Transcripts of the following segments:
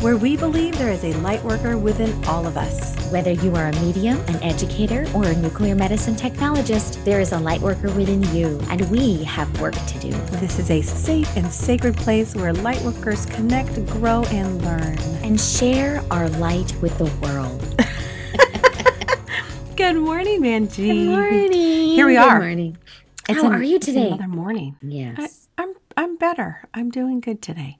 where we believe there is a light worker within all of us. Whether you are a medium, an educator, or a nuclear medicine technologist, there is a light worker within you, and we have work to do. This is a safe and sacred place where light workers connect, grow, and learn. And share our light with the world. Good morning, Manjeet. Good morning. Here we Good are. morning. It's How an- are you it's today? another morning. Yes. I, I'm I'm better. I'm doing good today.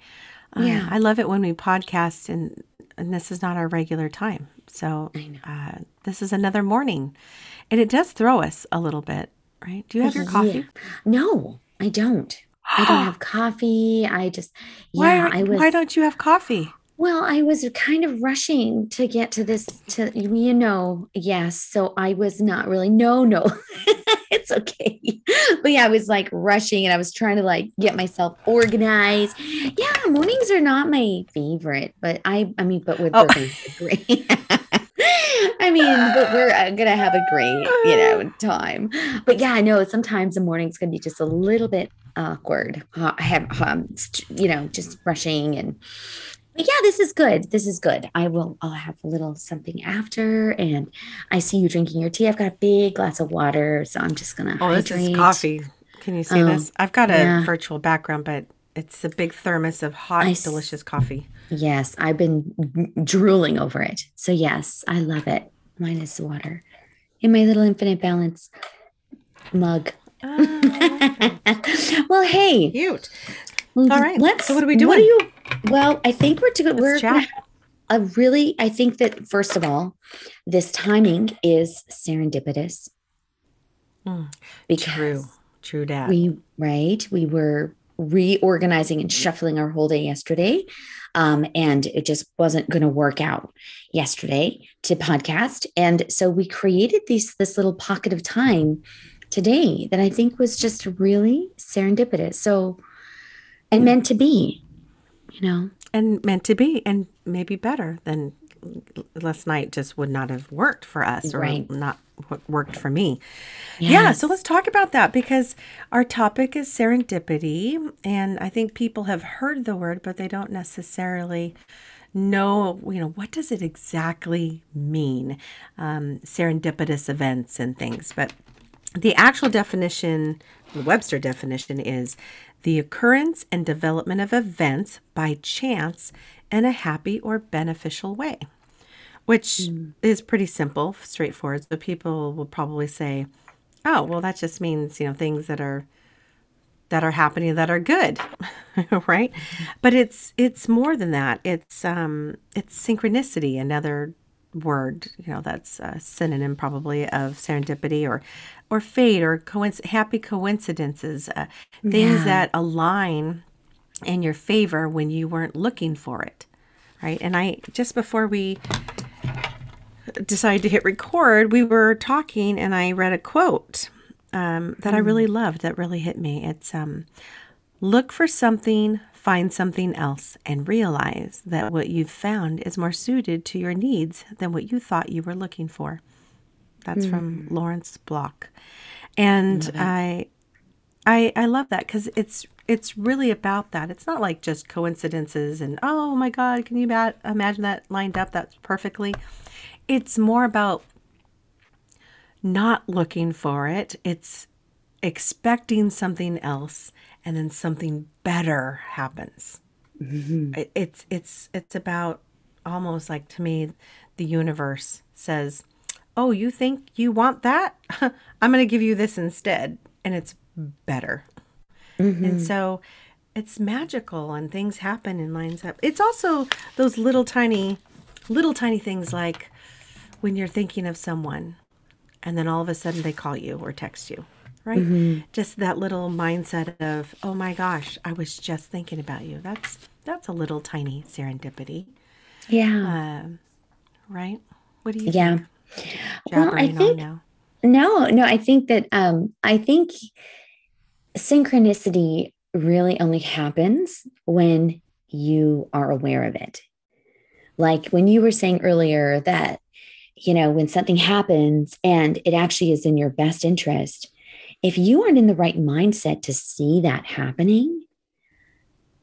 Uh, Yeah. I love it when we podcast and and this is not our regular time. So Uh, this is another morning, and it does throw us a little bit, right? Do you have your coffee? Yeah. No, I don't. I don't have coffee. I just, yeah, why, I was. why don't you have coffee? Well, I was kind of rushing to get to this, to, you know, yes. So I was not really, no, no, it's okay. But yeah, I was like rushing and I was trying to like get myself organized. Yeah, mornings are not my favorite, but I, I mean, but we're, Oh. gonna have a great, I mean, but we're uh, gonna have a great, you know, time. But yeah, I know sometimes the morning's gonna be just a little bit awkward. I have, um, you know, just rushing and yeah, this is good. This is good. I will. I'll have a little something after, and I see you drinking your tea. I've got a big glass of water, so I'm just gonna. Oh, this is coffee. Can you see Oh, this? Um, I've got a yeah. virtual background, but it's a big thermos of hot, I delicious coffee. Yes, I've been drooling over it. So yes, I love it. Mine is water in my little infinite balance mug. Oh. well, hey, Cute. all right. Let's. So what are we doing? What doing? you? Well, I think we're doing. We're Let's chat. a really i think that first of all this timing is serendipitous Mm, because True. True, Dad. we right we were reorganizing and shuffling our whole day yesterday um, and it just wasn't going to work out yesterday to podcast and so we created these this little pocket of time today that i think was just really serendipitous so and meant to be you know? And meant to be and maybe better than last night just would not have worked for us or Right. not what worked for me. Yeah so let's talk about that because our topic is serendipity and i think people have heard the word but they don't necessarily know you know what does it exactly mean um, serendipitous events and things. But the actual definition, the Webster definition, is the occurrence and development of events by chance in a happy or beneficial way, which is pretty simple, straightforward. So people will probably say, "Oh, well, that just means you know things that are that are happening that are good right? But it's it's more than that. It's um it's synchronicity another word you know that's a synonym probably of serendipity or or fate or coinc- happy coincidences uh, things Yeah. that align in your favor when you weren't looking for it right and i just before we decided to hit record we were talking and i read a quote um, that I really loved that really hit me. It's um, look for something, find something else, and realize that what you've found is more suited to your needs than what you thought you were looking for. That's from mm. Lawrence Block, and I, I, I love that because it's it's really about that. It's not like just coincidences and oh my God, can you ma- imagine that lined up? That's perfectly. It's more about not looking for it. It's expecting something else and then something better happens. Mm-hmm. It, it's it's it's about almost like to me the universe says, "Oh, you think you want that? I'm going to give you this instead." And it's better. Mm-hmm. And so it's magical and things happen and lines up. It's also those little tiny little tiny things like when you're thinking of someone and then all of a sudden they call you or text you, right? Mm-hmm. Just that little mindset of, "Oh my gosh, I was just thinking about you." That's that's a little tiny serendipity, yeah um, right? What do you Yeah. think? Well, I think- now. No, no, I think that um I think synchronicity really only happens when you are aware of it. like when you were saying earlier that you know when something happens and it actually is in your best interest if you aren't in the right mindset to see that happening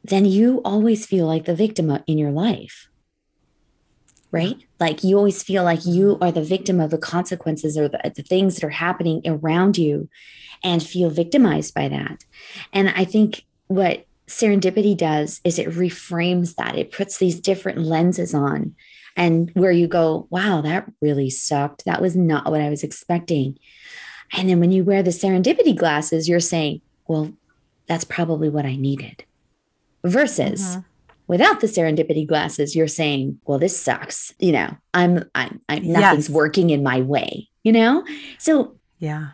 then you always feel like the victim in your life right? Like you always feel like you are the victim of the consequences or the, the things that are happening around you and feel victimized by that. And i think what serendipity does is it reframes that. It puts these different lenses on and where you go wow that really sucked. That was not what i was expecting. And then when you wear the serendipity glasses you're saying well that's probably what i needed. Versus mm-hmm. Without the serendipity glasses you're saying well this sucks you know? I'm i'm, I'm nothing's yes. working in my way you know? So yeah.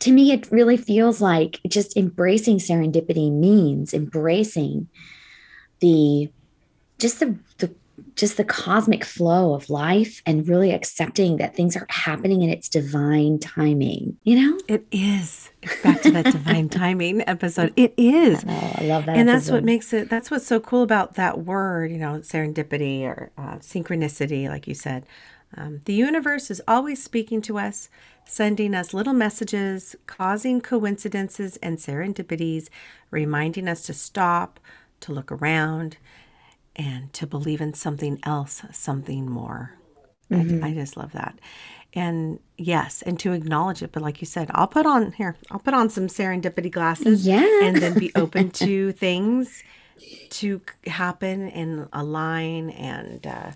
to me, it really feels like just embracing serendipity means embracing the just the the just the cosmic flow of life and really accepting that things are happening in its divine timing. You know, it is. Back to that divine timing episode. It is. Oh, I love that. And episode. that's what makes it. That's what's so cool about that word. You know, serendipity or uh, synchronicity, like you said. Um, the universe is always speaking to us sending us little messages, causing coincidences and serendipities, reminding us to stop, to look around, and to believe in something else, something more. Mm-hmm. I, I just love that. And yes, and to acknowledge it. But like you said, I'll put on here, I'll put on some serendipity glasses yeah. and then be open to things to happen and align and uh,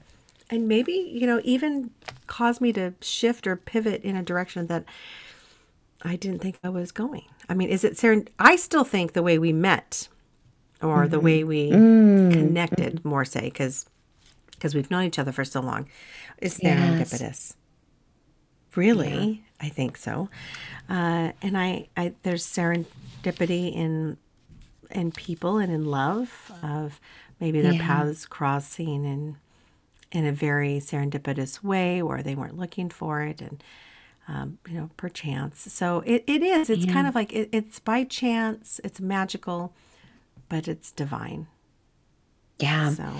and maybe you know even cause me to shift or pivot in a direction that I didn't think I was going. I mean, is it seren- I still think the way we met or mm-hmm. the way we mm-hmm. connected more say because because we've known each other for so long is serendipitous. Yes. Really, yeah. I think so. Uh, and I, I there's serendipity in in people and in love of maybe their yeah. paths crossing and in a very serendipitous way where they weren't looking for it and um, you know perchance so it, it is it's yeah. kind of like it, it's by chance it's magical but it's divine. Yeah. So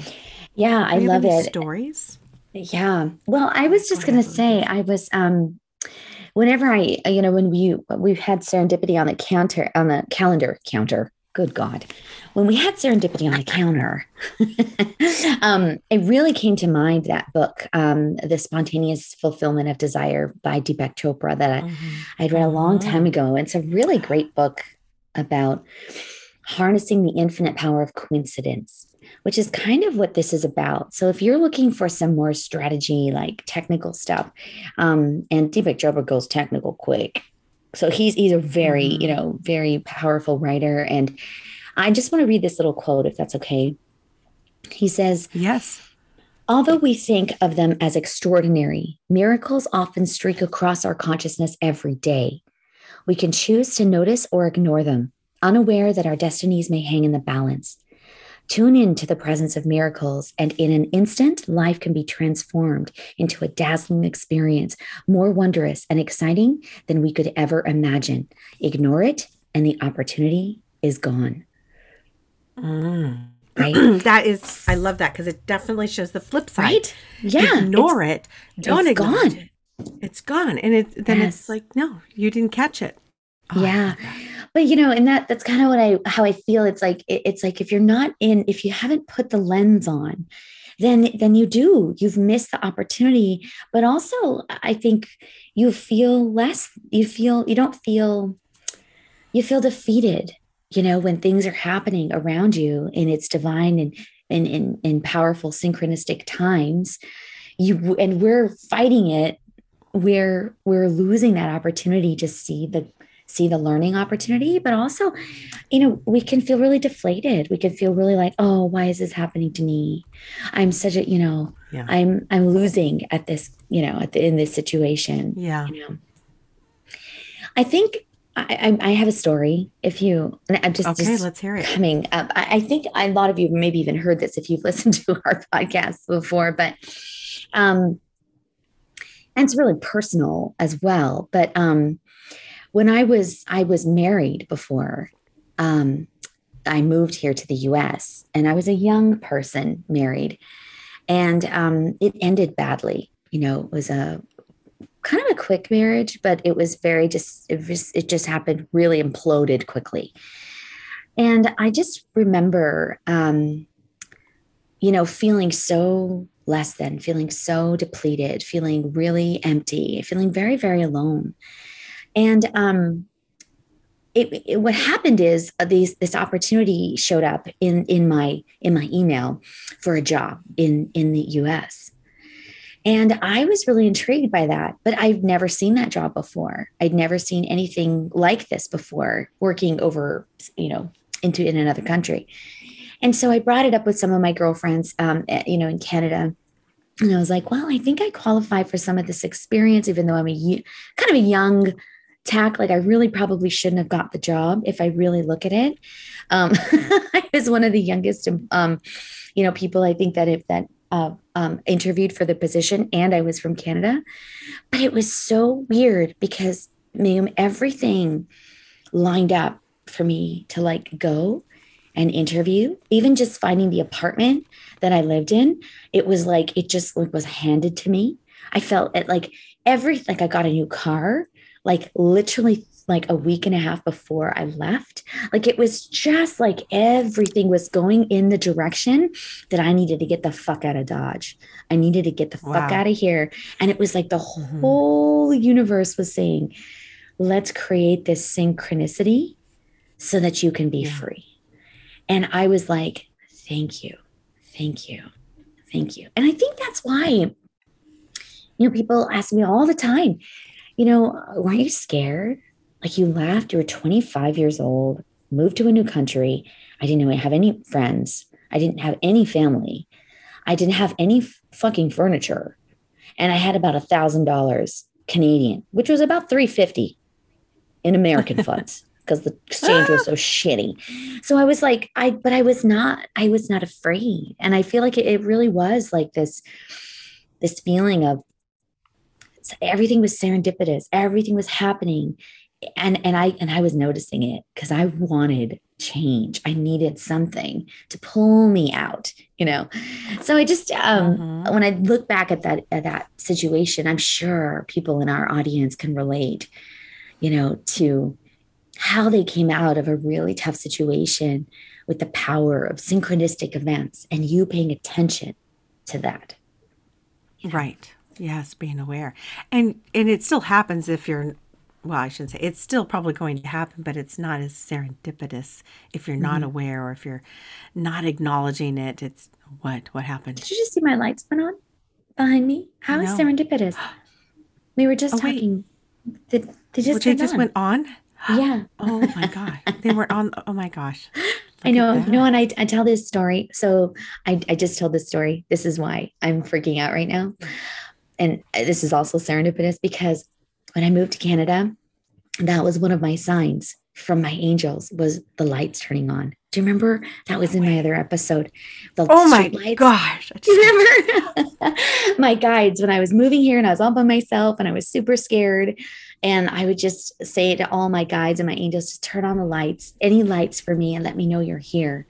yeah i love it. stories? Yeah. Well i was just gonna say i was um whenever i you know when we we've had serendipity on the counter on the calendar counter good God, when we had serendipity on the counter, um, it really came to mind that book, um, The Spontaneous Fulfillment of Desire by Deepak Chopra, that I, mm-hmm. I'd read a long mm-hmm. time ago. It's a really great book about harnessing the infinite power of coincidence. Which is kind of what this is about. So, if you're looking for some more strategy, like technical stuff, um, and Deepak Chopra goes technical quick, so he's he's a very you mm-hmm. know very powerful writer and i just want to read this little quote if that's okay he says yes although we think of them as extraordinary miracles often streak across our consciousness every day we can choose to notice or ignore them unaware that our destinies may hang in the balance Tune in to the presence of miracles, and in an instant, life can be transformed into a dazzling experience, more wondrous and exciting than we could ever imagine. Ignore it, and the opportunity is gone. Mm. Right? that is, I love that because it definitely shows the flip side. Right? Yeah. Ignore it. Don't it's ignore gone. it. It's gone. And it, then yes. it's like, no, you didn't catch it. Oh, yeah but you know and that that's kind of what i how i feel. It's like it, it's like if you're not in if you haven't put the lens on then then you do. You've missed the opportunity. But also i think you feel less you feel you don't feel you feel defeated you know when things are happening around you and it's divine and and in, in powerful synchronistic times. You and we're fighting it. We're we're losing that opportunity to see the see the learning opportunity, but also, you know, we can feel really deflated. We can feel really like, oh, why is this happening to me? I'm such a, you know, yeah. I'm I'm losing at this, you know, at the, in this situation. Yeah. You know, I think I, I, have a story. If you, I'm just okay, just let's hear it. Coming up, I, I think a lot of you maybe even heard this if you've listened to our podcast before, but um, and it's really personal as well. But um, when I was I was married before um, I moved here to the U.S. and I was a young person married, and um, it ended badly. You know, it was a kind of a quick marriage, but it was very just it, was, it just happened really imploded quickly. And I just remember, um, you know, feeling so less than, feeling so depleted, feeling really empty, feeling very, very alone. And um, it, it, what happened is uh, these this opportunity showed up in in my in my email for a job in in the US and I was really intrigued by that, but I've never seen that job before. I'd never seen anything like this before working over, you know, into in another country. And so I brought it up with some of my girlfriends, um, at, you know, in Canada. And I was like, well, I think I qualify for some of this experience, even though I'm a kind of a young tack. Like I really probably shouldn't have got the job if I really look at it. Um, I was one of the youngest, um, you know, people I think that if that uh, um, interviewed for the position, and I was from Canada. But it was so weird because, ma'am, everything lined up for me to like go and interview. Even just finding the apartment that I lived in, it was like it just like was handed to me. I felt it like every like I got a new car, like literally like a week and a half before I left. Like it was just like everything was going in the direction that I needed to get the fuck out of Dodge. I needed to get the wow. fuck out of here. And it was like the mm-hmm. whole universe was saying, let's create this synchronicity so that you can be yeah. free. And I was like, thank you. Thank you. Thank you. And I think that's why, you know, people ask me all the time, you know, weren't you scared? Like you laughed, you were 25 years old, moved to a new country. I didn't have any friends. I didn't have any family. I didn't have any fucking furniture. And I had about a thousand dollars Canadian, which was about 350 in American funds because the exchange was so ah. shitty. So I was like, I, but I was not, I was not afraid. And I feel like it, it really was like this, this feeling of everything was serendipitous. Everything was happening. And and i and i was noticing it because i wanted change. I needed something to pull me out you know? So i just um mm-hmm. when i look back at that at that situation i'm sure people in our audience can relate you know to how they came out of a really tough situation with the power of synchronistic events and you paying attention to that. Right yes being aware and and it still happens if you're well, I shouldn't say it's still probably going to happen, but it's not as serendipitous if you're not mm-hmm. aware or if you're not acknowledging it. It's what what happened? Did you just see my lights went on behind me? How is serendipitous? We were just oh, talking. They, they just, they just on. went on. Yeah. oh my god, they were on. Oh my gosh. Look I know. You know, and I, I tell this story. So I, I just told this story. This is why I'm freaking out right now. And this is also serendipitous because when I moved to Canada, that was one of my signs from my angels was the lights turning on. Do you remember that was in my other episode? The oh my lights. gosh! Do you remember my guides when I was moving here and I was all by myself and I was super scared, and I would just say to all my guides and my angels, to turn on the lights, any lights for me, and let me know you're here.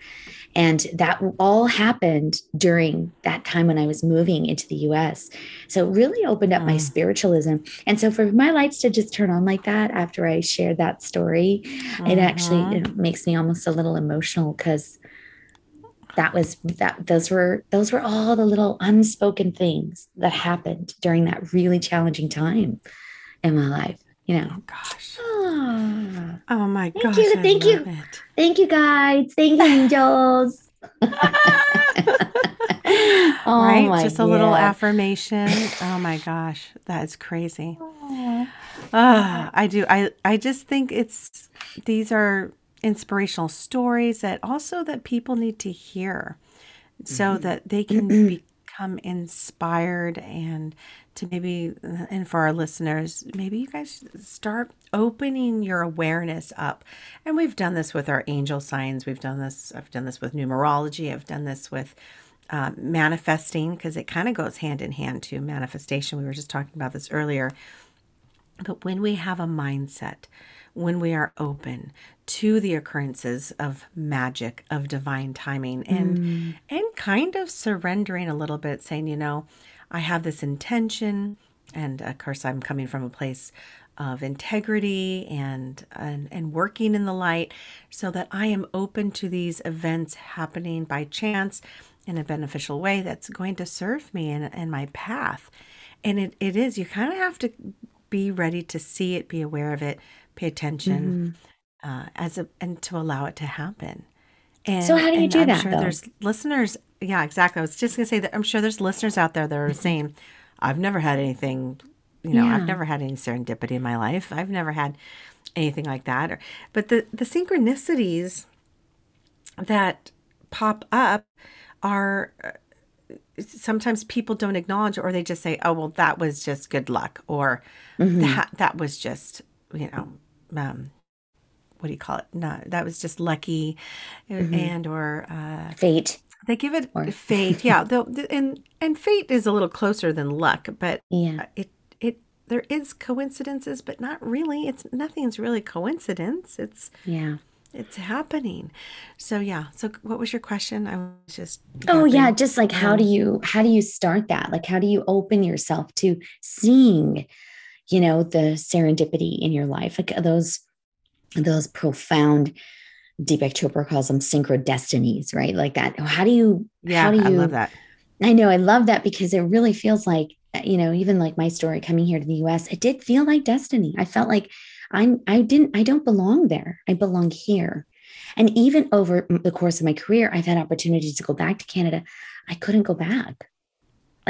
And that all happened during that time when I was moving into the US. So it really opened up mm. my spiritualism. And so for my lights to just turn on like that after I shared that story, mm-hmm. it actually it makes me almost a little emotional because that was that those were those were all the little unspoken things that happened during that really challenging time in my life you know. Oh gosh. Oh, oh my thank you I thank you. it. thank you guys. Thank you angels. Oh right? just a little affirmation. Oh my gosh. That is crazy. Oh, i do. I i just think it's these are inspirational stories that also that people need to hear so mm-hmm. that they can mm-hmm. Become inspired and to maybe and for our listeners maybe you guys start opening your awareness up. And we've done this with our angel signs. We've done this i've done this with numerology. I've done this with uh, manifesting because it kind of goes hand in hand to manifestation. We were just talking about this earlier. But when we have a mindset when we are open to the occurrences of magic, of divine timing, and Mm. and kind of surrendering a little bit, saying, you know, I have this intention, and of course, I'm coming from a place of integrity and and, and working in the light, so that I am open to these events happening by chance in a beneficial way that's going to serve me in, in my path. And it, it is, you kind of have to be ready to see it, be aware of it, pay attention, uh, as a and to allow it to happen. And, So how do you do I'm that sure though? there's listeners. Yeah, exactly. I was just gonna say that I'm sure there's listeners out there that are saying, "I've never had anything, you know, I've never had any serendipity in my life. I've never had anything like that." Or, but the the synchronicities that pop up are uh, sometimes people don't acknowledge or they just say, "Oh, well, that was just good luck," or Mhm. that that was just you know. Um, what do you call it? No, that was just lucky, uh, and or uh, Fate. they give it Or- fate. Yeah, and and fate is a little closer than luck, but Yeah. uh, it it there is coincidences, but not really. It's nothing's really coincidence. It's Yeah. it's happening. So yeah. So what was your question? I was just Oh yeah, just like how do you how do you start that? Like how do you open yourself to seeing, you know, the serendipity in your life? Like those those profound Deepak Chopra calls them synchrodestinies, right? Like that. How do you yeah, how do you I love that. I know I love that because it really feels like, uh, you know, even like my story coming here to the US, it did feel like destiny. I felt like I'm I didn't I don't belong there. I belong here. And even over the course of my career, I've had opportunities to go back to Canada. I couldn't go back.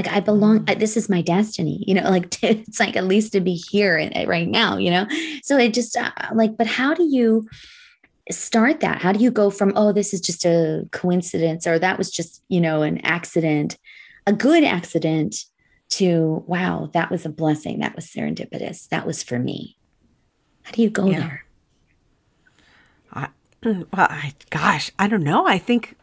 Like I belong, this is my destiny, you know, like to, it's like at least to be here uh, right now, you know? So it just uh, like, but how do you start that? How do you go from, oh, this is just a coincidence or that was just, you know, an accident, a good accident to, wow, that was a blessing. That was serendipitous. That was for me. How do you go Yeah. there? I, well, I, gosh, I don't know. I think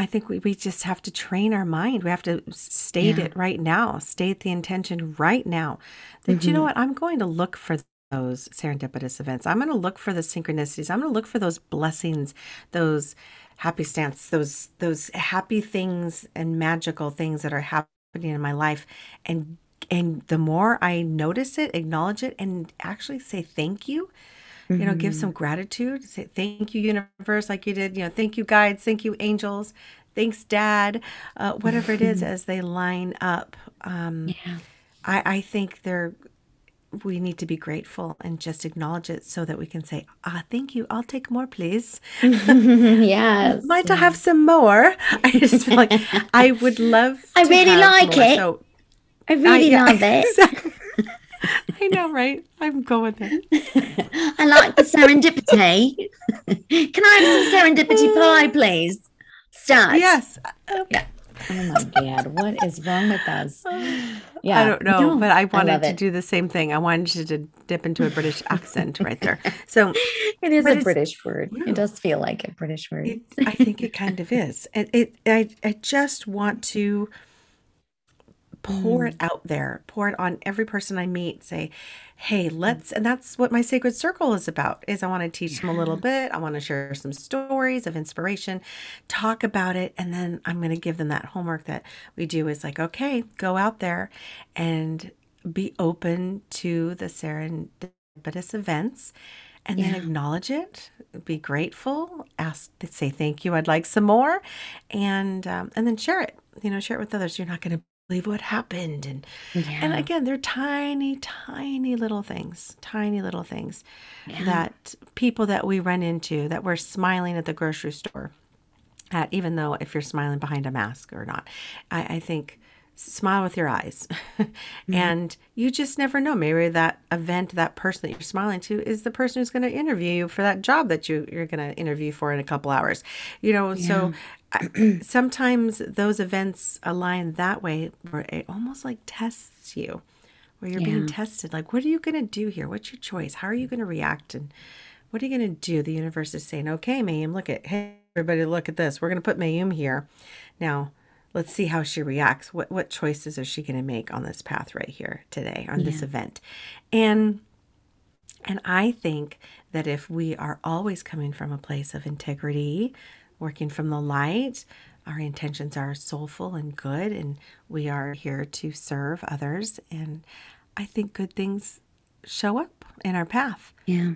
I think we, we just have to train our mind. We have to state Yeah. it right now, state the intention right now that, you know Mhm. what, I'm going to look for those serendipitous events. I'm going to look for the synchronicities. I'm going to look for those blessings, those happy stance, those those happy things and magical things that are happening in my life. And and the more I notice it, acknowledge it, and actually say thank you, you know, give Mhm. some gratitude, say thank you, universe, like you did, you know, thank you, guides, thank you, angels, thanks, dad, uh, whatever it is, as they line up. Um, Yeah. I, I think they're, we need to be grateful and just acknowledge it so that we can say, ah, thank you, I'll take more, please. yes. Might I have some more? I just feel like I would love I really like more. it. So, I I, really yeah, love it. exactly. I know, right? I'm going there. I like the serendipity. Can I have some serendipity pie, please? Start. Yes. Yeah. Oh my God. What is wrong with us? Yeah. I don't know, No, but I love wanted to it. do the same thing. I wanted you to dip into a British accent right there. So It is a British word. Yeah. It does feel like a British word. it, I think it kind of is. And it, I, I just want to pour it out there, pour it on every person I meet. Say, hey, let's, and that's what my sacred circle is about. Is I want to teach them a little bit. I want to share some stories of inspiration, talk about it, and then I'm going to give them that homework that we do. Is like, okay, go out there and be open to the serendipitous events and then Yeah. acknowledge it be grateful ask say thank you i'd like some more and um, and then share it you know share it with others you're not going to believe what happened. And and again they're tiny tiny little things tiny little things Yeah. that people that we run into that we're smiling at the grocery store at even though if you're smiling behind a mask or not. I, I think smile with your eyes. Mm-hmm. And you just never know. Maybe that event that person that you're smiling to is the person who's going to interview you for that job that you, you're going to interview for in a couple hours. You know so I, sometimes those events align that way where it almost like tests you where you're being tested. Like what are you going to do here? What's your choice? How are you going to react? And what are you going to do? The universe is saying okay mayim look at hey everybody look at this. We're going to put mayim here. Now let's see how she reacts. What what choices is she going to make on this path right here today on this event? And and I think that if we are always coming from a place of integrity, working from the light, our intentions are soulful and good, and we are here to serve others. And I think good things show up in our path. Yeah.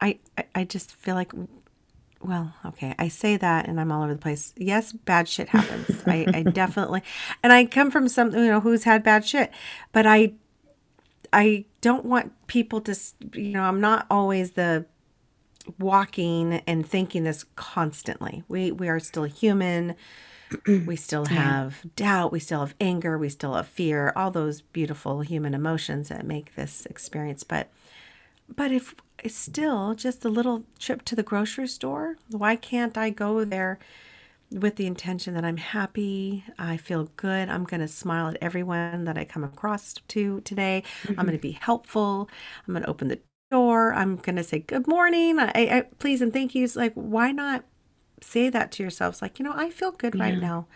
I, I, I just feel like, well, okay, I say that and I'm all over the place. Yes, bad shit happens. I, I definitely, and I come from some, you know, who's had bad shit, but I I don't want people to, you know, I'm not always the walking and thinking this constantly. We we are still human. We still have doubt, we still have anger, we still have fear, all those beautiful human emotions that make this experience. But but if it's still just a little trip to the grocery store, why can't I go there with the intention that I'm happy, I feel good, I'm going to smile at everyone that I come across to today. I'm mm-hmm. going to be helpful. I'm going to open the door. I'm going to say good morning. I, I please and thank yous. Like why not say that to yourselves like, you know, I feel good right now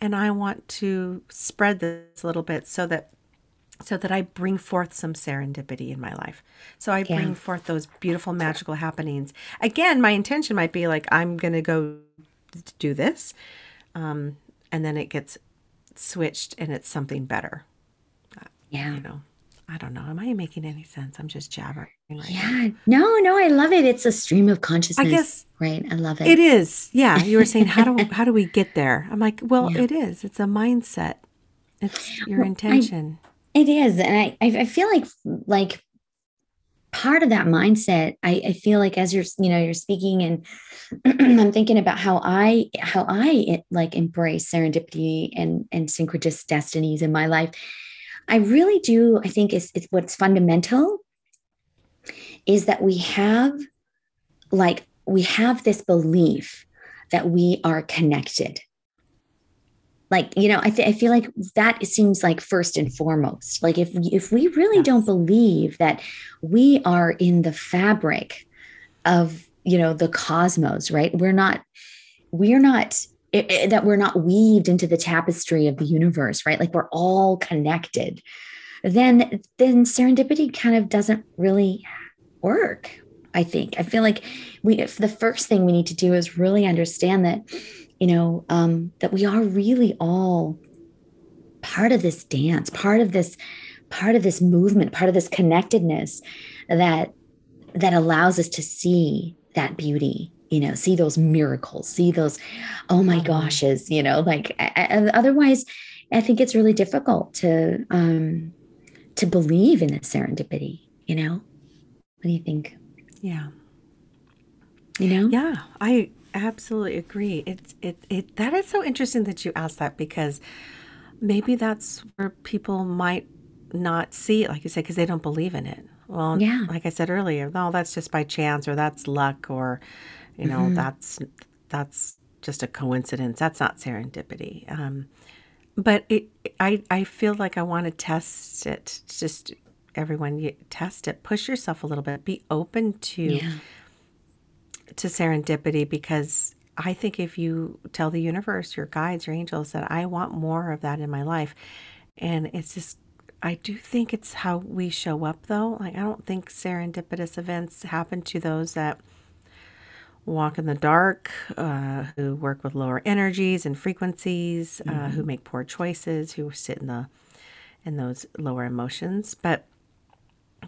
and I want to spread this a little bit so that so that I bring forth some serendipity in my life. So I Yeah. bring forth those beautiful magical happenings. Again, my intention might be like I'm going to go do this um, and then it gets switched and it's something better. Yeah. You know, I don't know. Am I making any sense? I'm just jabbering right now. Yeah. No, no, I love it. It's a stream of consciousness. I guess right. I love it. It is. Yeah. You were saying, how do, how do we get there? I'm like, well, Yeah. it is. It's a mindset. It's your Well, I- intention. It is. And I, I I feel like like part of that mindset, I, I feel like as you're, you know, you're speaking and I'm thinking about how I how I like embrace serendipity and and synchronous destinies in my life. I really do, I think is it's what's fundamental is that we have like we have this belief that we are connected. Like you know I, th- I feel like that seems like first and foremost. Like if we, if we really Yes. don't believe that we are in the fabric of you know the cosmos right? We're not we're not i- i- that we're not weaved into the tapestry of the universe right? Like we're all connected. Then then serendipity kind of doesn't really work i think i feel like we if the first thing we need to do is really understand that you know um, that we are really all part of this dance part of this part of this movement part of this connectedness that that allows us to see that beauty you know see those miracles see those oh my Mhm. goshes you know like a- a- otherwise i think it's really difficult to um to believe in the serendipity you know what do you think Yeah. you know Yeah, I absolutely agree. It's it it that is so interesting that you asked that because maybe that's where people might not see it, like you said, because they don't believe in it. Well, Yeah. like I said earlier, no, that's just by chance, or that's luck, or you know, Mhm. that's that's just a coincidence. That's not serendipity. Um, but it, I I feel like I want to test it. Just everyone, you test it. Push yourself a little bit. Be open to yeah to serendipity because I think if you tell the universe, your guides, your angels, that I want more of that in my life, and it's just, I do think it's how we show up though. Like, I don't think serendipitous events happen to those that walk in the dark, uh, who work with lower energies and frequencies, uh, who make poor choices, who sit in the in those lower emotions. But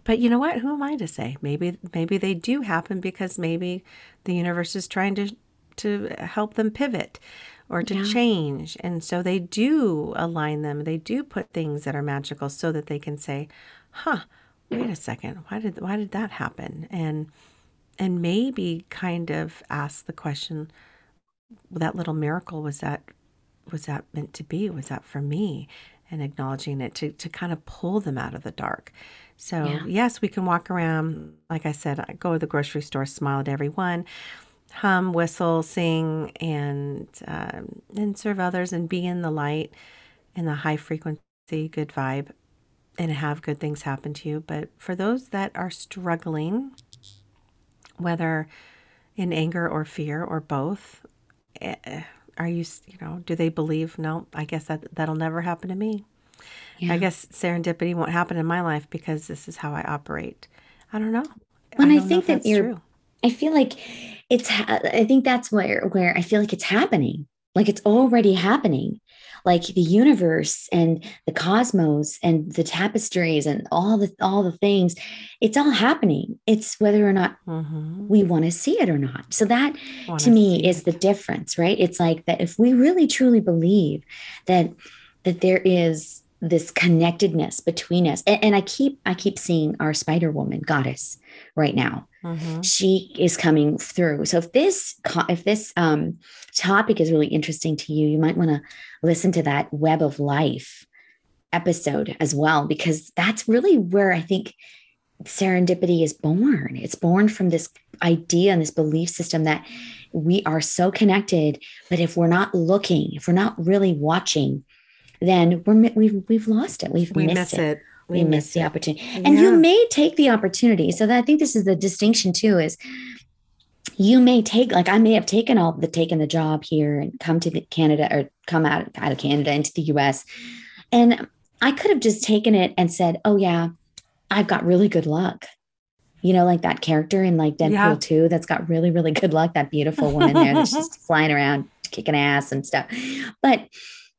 but you know what? Who am I to say? Maybe maybe they do happen because maybe the universe is trying to to help them pivot or to Yeah. change. And so they do align them. They do put things that are magical so that they can say, "Huh, wait a second. Why did why did that happen?" And and maybe kind of ask the question, that little miracle was that was that meant to be? Was that for me? And acknowledging it to, to kind of pull them out of the dark. So, Yeah. yes, we can walk around, like I said, I go to the grocery store, smile at everyone, hum, whistle, sing, and, um, and serve others and be in the light and the high frequency, good vibe, and have good things happen to you. But for those that are struggling, whether in anger or fear or both, eh, are you, you know, do they believe, no, I guess that that'll never happen to me. I guess serendipity won't happen in my life because this is how I operate. I don't know. When I I think that that's you're true. I feel like it's I think that's where where I feel like it's happening. Like it's already happening. Like the universe and the cosmos and the tapestries and all the all the things, it's all happening. It's whether or not Mm-hmm. we want to see it or not. So that to me is the difference, right? It's like that if we really truly believe that that there is this connectedness between us and, and i keep i keep seeing our spider woman goddess right now Mm-hmm. she is coming through. So if this if this um, topic is really interesting to you, you might want to listen to that Web of Life episode as well, because that's really where I think serendipity is born. It's born from this idea and this belief system that we are so connected, but if we're not looking, if we're not really watching, then we're we've we've lost it. We've We missed miss it. it. we, We miss miss the opportunity and you may take the opportunity. So that i think this is the distinction too is you may take like i may have taken all the taken the job here and come to the canada or come out, out of canada into the us and i could have just taken it and said oh yeah i've got really good luck. You know like that character in like deadpool Yeah. 2 that's got really really good luck that beautiful woman there that's just flying around kicking ass and stuff. But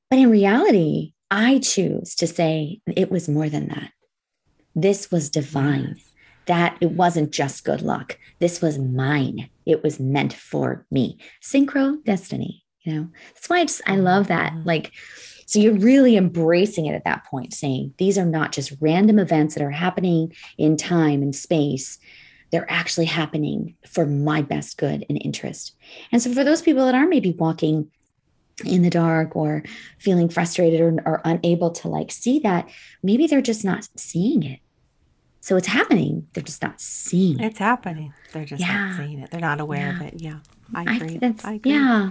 but in reality i choose to say it was more than that. This was divine. That it wasn't just good luck. This was mine. It was meant for me. Synchro destiny you know? That's why i just i love that Mhm. like so you're really embracing it at that point saying these are not just random events that are happening in time and space. They're actually happening for my best good and interest. And so for those people that are maybe walking in the dark or feeling frustrated or, or unable to like see that maybe they're just not seeing it so it's happening they're just not seeing it It's happening. They're just Yeah. not seeing it. They're not aware of it. Yeah. I I agree. that's I agree. yeah.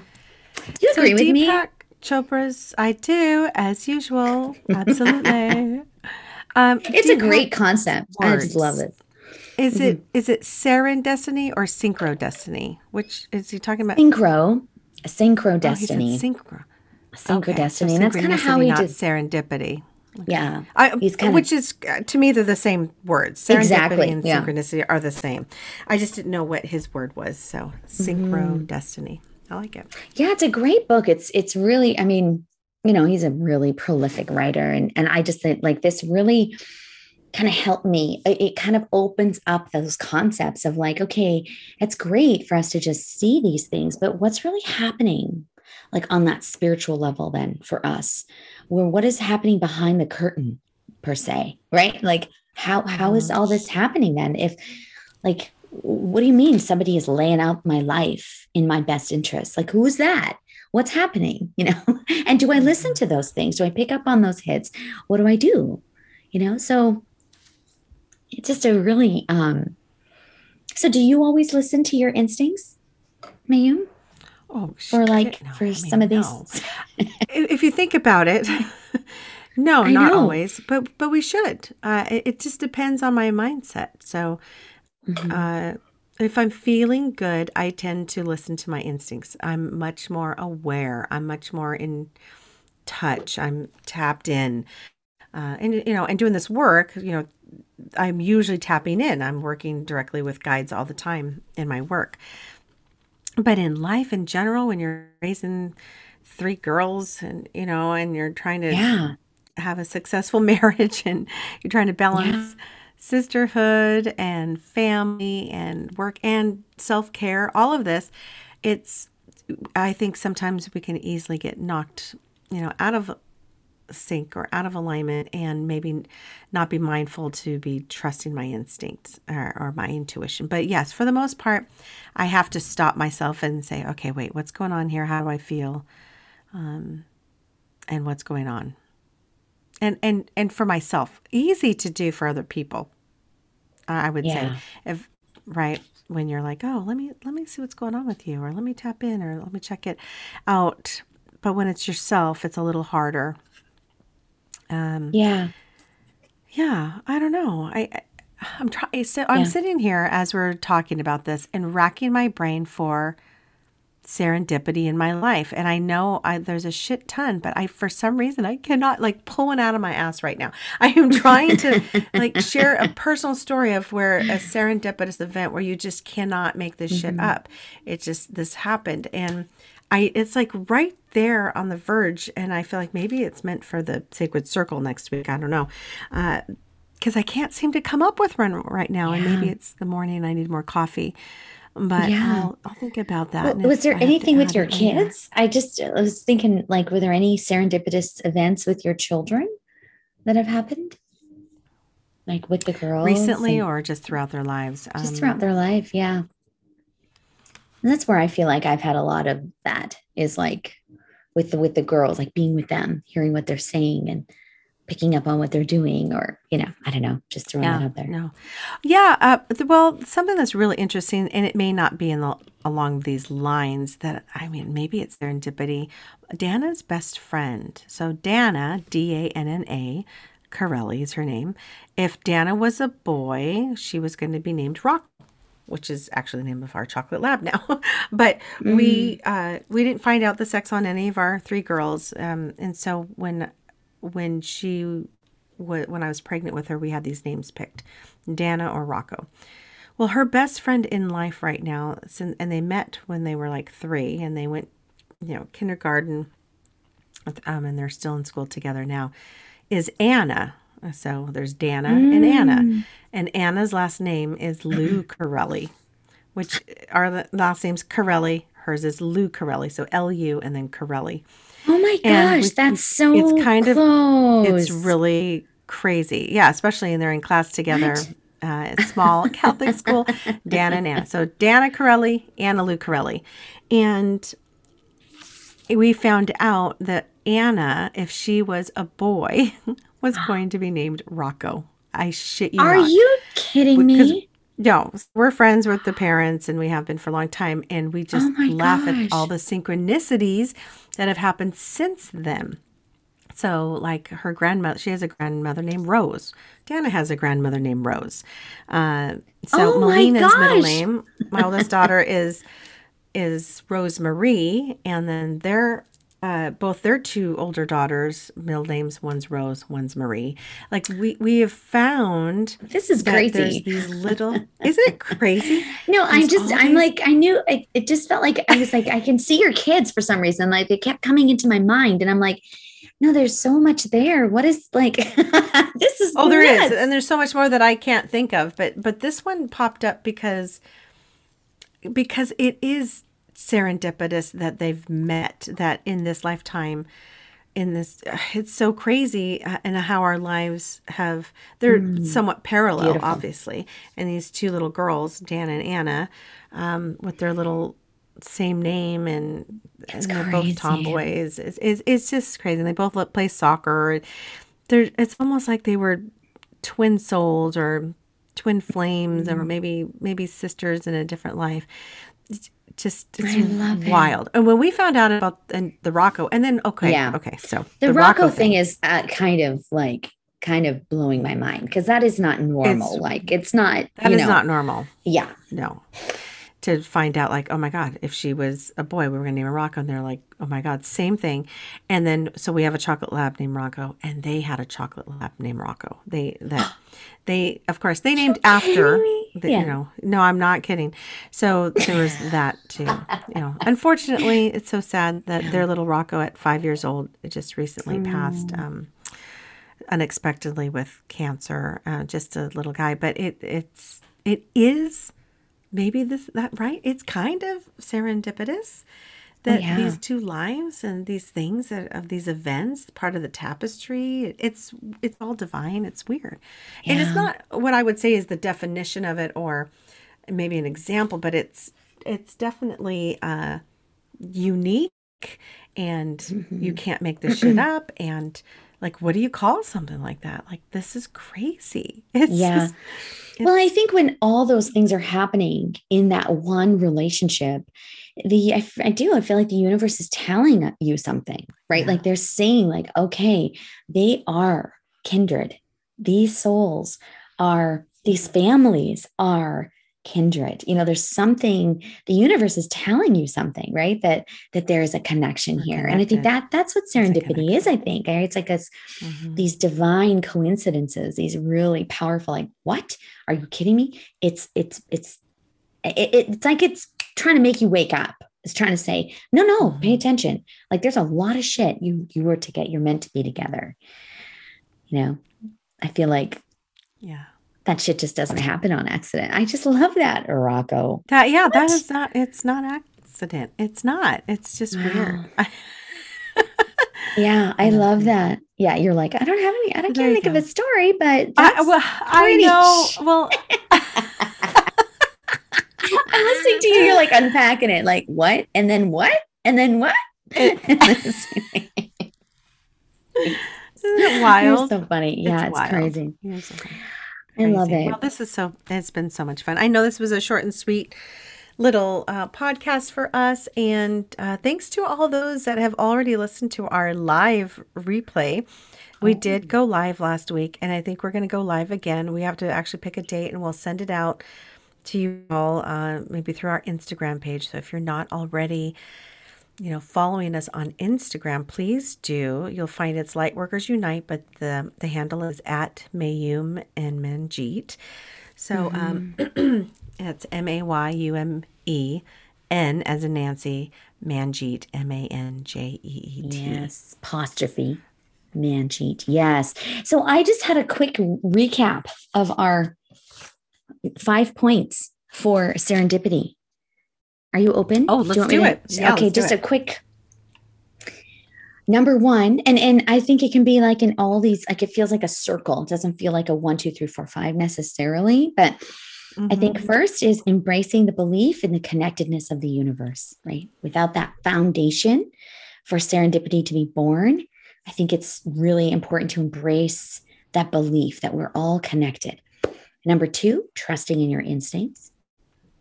Do you So agree with me? Chopra's, I do, as usual. Absolutely. um, It's a great concept. I just love words. it. Is it is it serendestiny or synchro destiny? Which is he talking about? Synchro, synchro Oh, he destiny, said synchro. synchro Okay, so destiny, and that's kind of how he did. serendipity. Yeah, I, kinda- which is uh, to me they're the same words. Serendipity Exactly, and yeah. synchronicity are the same. I just didn't know what his word was. So synchro Mm-hmm. destiny. I like it. yeah. It's a great book. It's it's really. I mean, you know, he's a really prolific writer, and and I just think like this really kind of helped me. It, it kind of opens up those concepts of like, okay, it's great for us to just see these things, but what's really happening, like on that spiritual level, then for us, where what is happening behind the curtain, per se, right? Like, how how is all this happening then? If like what do you mean somebody is laying out my life in my best interest? Like who is that? What's happening you know? And do i listen mm-hmm. to those things? Do i pick up on those hits? What do i do? You know? So it's just a really um so do you always listen to your instincts mayim Oh, or like no, for I mean, some of these no. if you think about it, no, I not know. always, but but we should. Uh, it, it just depends on my mindset. So, Mhm. uh, if I'm feeling good, I tend to listen to my instincts. I'm much more aware. I'm much more in touch. I'm tapped in, uh, and you know, and doing this work, you know, I'm usually tapping in. I'm working directly with guides all the time in my work. But in life in general, when you're raising three girls and you know, and you're trying to yeah have a successful marriage and you're trying to balance sisterhood and family and work and self-care, all of this, it's I think sometimes we can easily get knocked, you know, out of sync or out of alignment and maybe not be mindful to be trusting my instincts or, or my intuition. But yes, for the most part, I have to stop myself and say, okay, wait, what's going on here? How do I feel? Um, and what's going on? And and and for myself, easy to do for other people. I would Yeah. say, if right when you're like, oh, let me let me see what's going on with you, or let me tap in, or let me check it out. But when it's yourself, it's a little harder. Um, yeah yeah, I don't know. I, I I'm trying. So I'm Yeah. sitting here as we're talking about this and racking my brain for serendipity in my life and i know I, there's a shit ton but i for some reason i cannot like pull one out of my ass right now i am trying to like share a personal story of where a serendipitous event where you just cannot make this shit up it just this happened and i it's like right there on the verge and i feel like maybe it's meant for the sacred circle next week i don't know uh because i can't seem to come up with one right now and maybe it's the morning i need more coffee but Yeah. I'll, I'll think about that Well, was there I anything with your kids? I just I was thinking, like, were there any serendipitous events with your children that have happened? Like with the girls recently or just throughout their lives just Um, throughout their life, yeah. And that's where I feel like I've had a lot of that is like with the with the girls, like being with them, hearing what they're saying and picking up on what they're doing, or you know, I don't know, just throwing that yeah out there. no. Yeah uh, well something that's really interesting and it may not be in the along these lines that i mean maybe it's serendipity. Danna's best friend so danna d-a-n-n-a corelli is her name. If danna was a boy she was going to be named rock which is actually the name of our chocolate lab now. but we uh, we didn't find out the sex on any of our three girls, um, and so when when she w- when I was pregnant with her, we had these names picked, Danna or Rocco. Well, her best friend in life right now, sin- and they met when they were like three, and they went, you know, kindergarten, um, and they're still in school together now, is Anna. So there's Danna and Anna, and Anna's last name is Lou Corelli, which our la- last name's Corelli. Hers is Lou Corelli, so L U and then Corelli. Oh my gosh, we- that's so it's kind of- It's really crazy. Yeah, especially when they're in class together. What? Uh, it's small Catholic school, Danna and Anna. So Danna Corelli, Anna Lou Corelli. And we found out that Anna, if she was a boy, was going to be named Rocco. I shit you Are not. you kidding Because- me? No, we're friends with the parents and we have been for a long time. And we just Oh laugh at all the synchronicities that have happened since then. So, like her grandmother, she has a grandmother named Rose. Danna has a grandmother named Rose. Uh, so Oh my Melina's middle name, my oldest daughter is is Rose Marie, and then their uh, both their two older daughters' middle names, one's Rose, one's Marie. Like we we have found This is crazy. these little isn't it crazy No, I'm just, I'm these- like, I knew, I, it just felt like I was like, I can see your kids for some reason. Like they kept coming into my mind, and I'm like, no, there's so much there. What is like, this is oh there is nuts. and there's so much more that i can't think of but but this one popped up because because it is serendipitous that they've met that in this lifetime in this it's so crazy uh, and how our lives have they're somewhat parallel Mm. Beautiful. obviously and these two little girls dan and anna um, with their little same name and, and they're crazy. both tomboys it's, it's, it's just crazy they both play soccer they're it's almost like they were twin souls or twin flames Mm-hmm. or maybe maybe sisters in a different life just it's love it. wild and when we found out about and the rocco and then okay Yeah. okay so the, Rocco, thing, is uh, kind of like, kind of blowing my mind because that is not normal. It's- like it's not, that is know, not normal yeah. no to find out like oh my god if she was a boy we were gonna name her rocco. And they're like oh my god same thing. And then so we have a chocolate lab named rocco and they had a chocolate lab named rocco. They that they of course they named after the, Yeah. you know no i'm not kidding. So there was that too you know. Unfortunately it's so sad that their little rocco at five years old just recently passed Mm. um unexpectedly with cancer uh, just a little guy. But it it's it is maybe this that right it's kind of serendipitous that yeah. these two lives and these things of these events part of the tapestry it's it's all divine it's weird and it's not what i would say is the definition of it or maybe an example but it's it's definitely uh unique and Mm-hmm. you can't make this shit up and like what do you call something like that like this is crazy it's Yeah. just- Well, I think when all those things are happening in that one relationship, the I do I feel like the universe is telling you something, right? Yeah. Like they're saying like, okay, they are kindred. These souls are these families are kindred. You know there's something the universe is telling you something right? That that there is a connection here. And i think that that's what serendipity is i think right? it's like us Mhm. these divine coincidences these really powerful like what? Are you kidding me? It's it's it's it, it- it's like it's trying to make you wake up. It's trying to say no no pay Mhm. attention. Like there's a lot of shit you you were to get you're meant to be together. You know? I feel like Yeah. That shit just doesn't happen on accident i just love that rocco That yeah, that What? is not it's not accident. It's not. It's just weird. Yeah i love that yeah you're like i don't have any i don't can't think of a story but I, well, I know. sh- Well, I'm listening to you. You're like unpacking it. Like what? And then what? And then what? Isn't it You're wild? so funny. Yeah, it's, wild. crazy. You're I love it. Well, this is so. It's been so much fun. I know this was a short and sweet little uh, podcast for us, and uh, thanks to all those that have already listened to our live replay. We Oh. did go live last week, and I think we're going to go live again. We have to actually pick a date, and we'll send it out to you all, uh, maybe through our Instagram page. So if you're not already, you know, following us on Instagram, please do. You'll find it's Lightworkers Unite, but the the handle is at Mayim and Manjeet. So um, it's M A Y U M E N as in Nancy Manjeet M A N J E E T. Yes. Apostrophe. Man cheat. Yes. So I just had a quick recap of our five points for serendipity. Are you open? Oh, let's do to- it. Yeah, okay, just a quick number one, and and I think it can be like in all these, like it feels like a circle. It doesn't feel like a one, two, three, four, five necessarily, but I think Mhm. first is embracing the belief in the connectedness of the universe, right? Without that foundation for serendipity to be born, I think it's really important to embrace that belief that we're all connected. Number two, trusting in your instincts,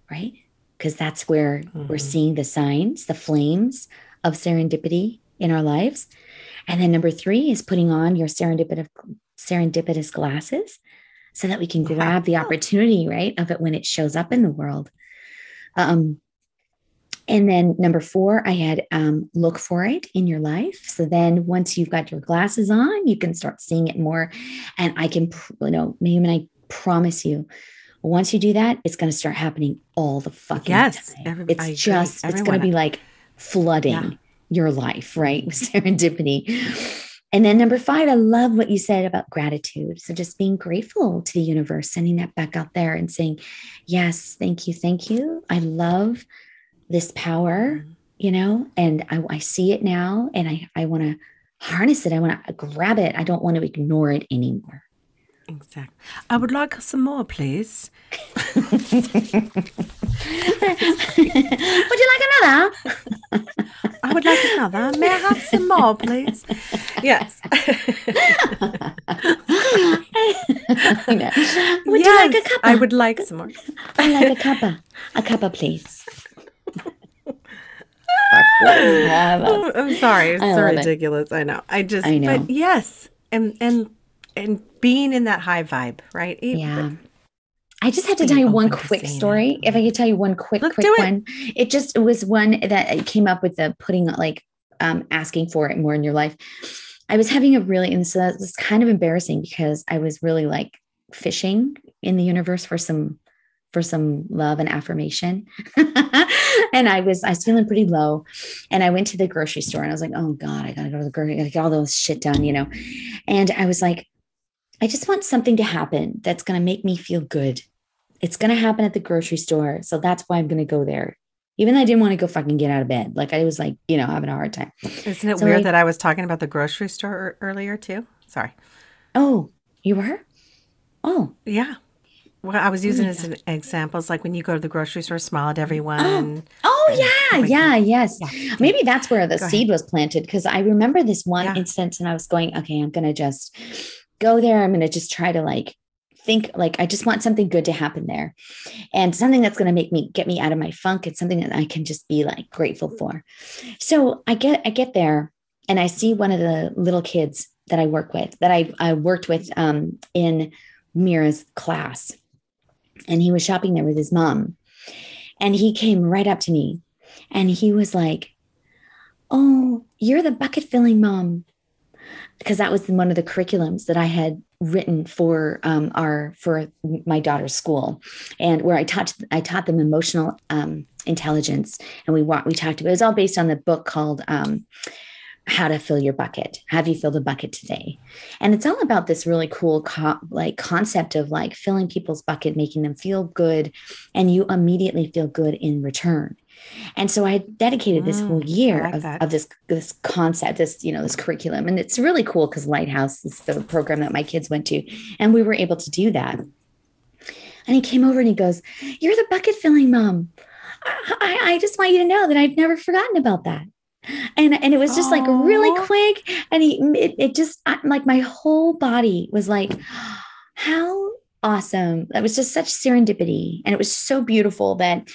right? Because that's where we're Mhm. seeing the signs, the flames of serendipity in our lives. And then number three is putting on your serendipitous, serendipitous glasses so that we can Yeah. grab the opportunity, right, of it when it shows up in the world. Um, and then number four, I had um, look for it in your life. So then once you've got your glasses on, you can start seeing it more. And I can, you know, maybe and I promise you, once you do that, it's going to start happening all the fucking Yes, time. every- it's I just, it's going to be like flooding Yeah. your life, right? With serendipity. And then number five, I love what you said about gratitude. So just being grateful to the universe, sending that back out there and saying, yes, thank you, thank you. I love this power, Mhm. you know, and I, I see it now and I, I want to harness it. I want to grab it. I don't want to ignore it anymore. Exactly. I would like some more, please. Would you like another? I would like another. May I have some more, please? Yes. Know. Would you like a cuppa? I would like some more. I like a cuppa. A cuppa, please. Oh, I'm sorry. It's so love it. ridiculous. I know. I just I know. but yes. And and and being in that high vibe, right? E- Yeah. I just have to tell you one quick story. it. If I could tell you one quick, Let's quick it. one. It just it was one that came up with the putting like um asking for it more in your life. I was having a really and so that was kind of embarrassing because I was really like fishing in the universe for some for some love and affirmation. and I was I was feeling pretty low. And I went to the grocery store and I was like, oh God, I gotta go to the grocery, I gotta get all those shit done, you know. And I was like, I just want something to happen that's gonna make me feel good. It's gonna happen at the grocery store. So that's why I'm gonna go there. Even though I didn't want to go fucking get out of bed. Like I was like, you know, having a hard time. Isn't it So, weird like- that I was talking about the grocery store earlier too? Sorry. Oh, you were? Oh, Yeah. Well, I was oh using my this as an example. It's like when you go to the grocery store, smile at oh. everyone. oh And- yeah, yeah, yes. Yeah. Maybe that's where the Go ahead. seed was planted because I remember this one Yeah. instance and I was going, okay, I'm going to just go there. I'm going to just try to like think, like, I just want something good to happen there and something that's going to make me get me out of my funk. It's something that I can just be like grateful for. So I get, I get there and I see one of the little kids that I work with that I, I worked with um, in Mira's class. and he was shopping there with his mom. And he came right up to me and he was like, Oh, you're the bucket filling mom. Because that was one of the curriculums that I had written for um, our for my daughter's school, and where I taught I taught them emotional um, intelligence, and we we talked about it was all based on the book called um, how to fill your bucket. Have you filled a bucket today? And it's all about this really cool co- like concept of like filling people's bucket making them feel good and you immediately feel good in return and so i dedicated this Mm, whole year like of, that. of this this concept this you know this curriculum. And it's really cool because lighthouse is the program that my kids went to and we were able to do that. And he came over and he goes you're the bucket filling mom. I, I just want you to know that I've never forgotten about that. And and it was just like really quick and he it, it just I- like my whole body was like how awesome. That was just such serendipity and it was so beautiful that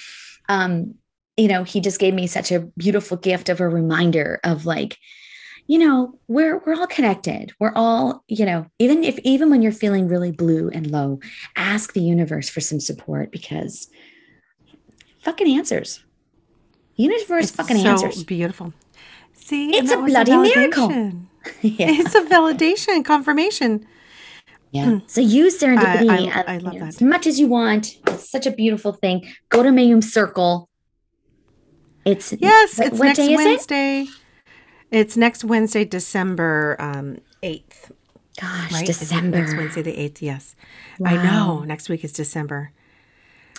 um you know he just gave me such a beautiful gift of a reminder of like you know we're we're all connected we're all you know even if even when you're feeling really blue and low ask the universe for some support because fucking answers universe It's fucking so answers beautiful. See, It's a bloody miracle. yeah. It's a validation, confirmation. Yeah. Hmm. So use serendipity I- I love know, that. as much as you want. It's such a beautiful thing. Go to Mayim Circle. It's Yes, it's next day is it? Wednesday. It's next Wednesday, December um, 8th. Gosh, Right? December. Next Wednesday, the 8th, yes. I know. Next week is December.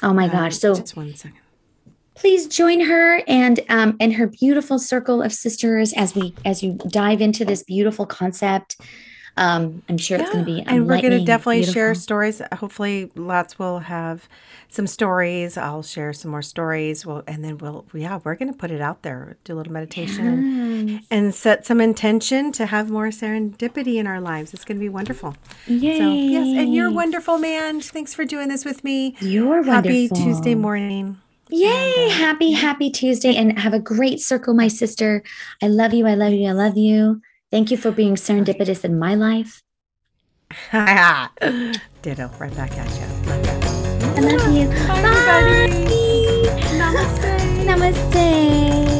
Oh my Um, gosh. So just one second. please join her and um and her beautiful circle of sisters as we as you dive into this beautiful concept. Um, I'm sure it's going to be and we're going to definitely share stories. Hopefully, lots will have some stories. I'll share some more stories. We'll, and then we'll, yeah, we're going to put it out there, do a little meditation and, Yes. and set some intention to have more serendipity in our lives. It's going to be wonderful. Yay. So, yes, and you're wonderful, man. Thanks for doing this with me. You're Happy wonderful. Tuesday morning. Yay! happy, happy Tuesday and have a great circle, my sister. I love you. I love you. I love you. Thank you for being serendipitous in my life. Ditto, right back at you. I love you. Bye, Bye. everybody. Namaste. Namaste.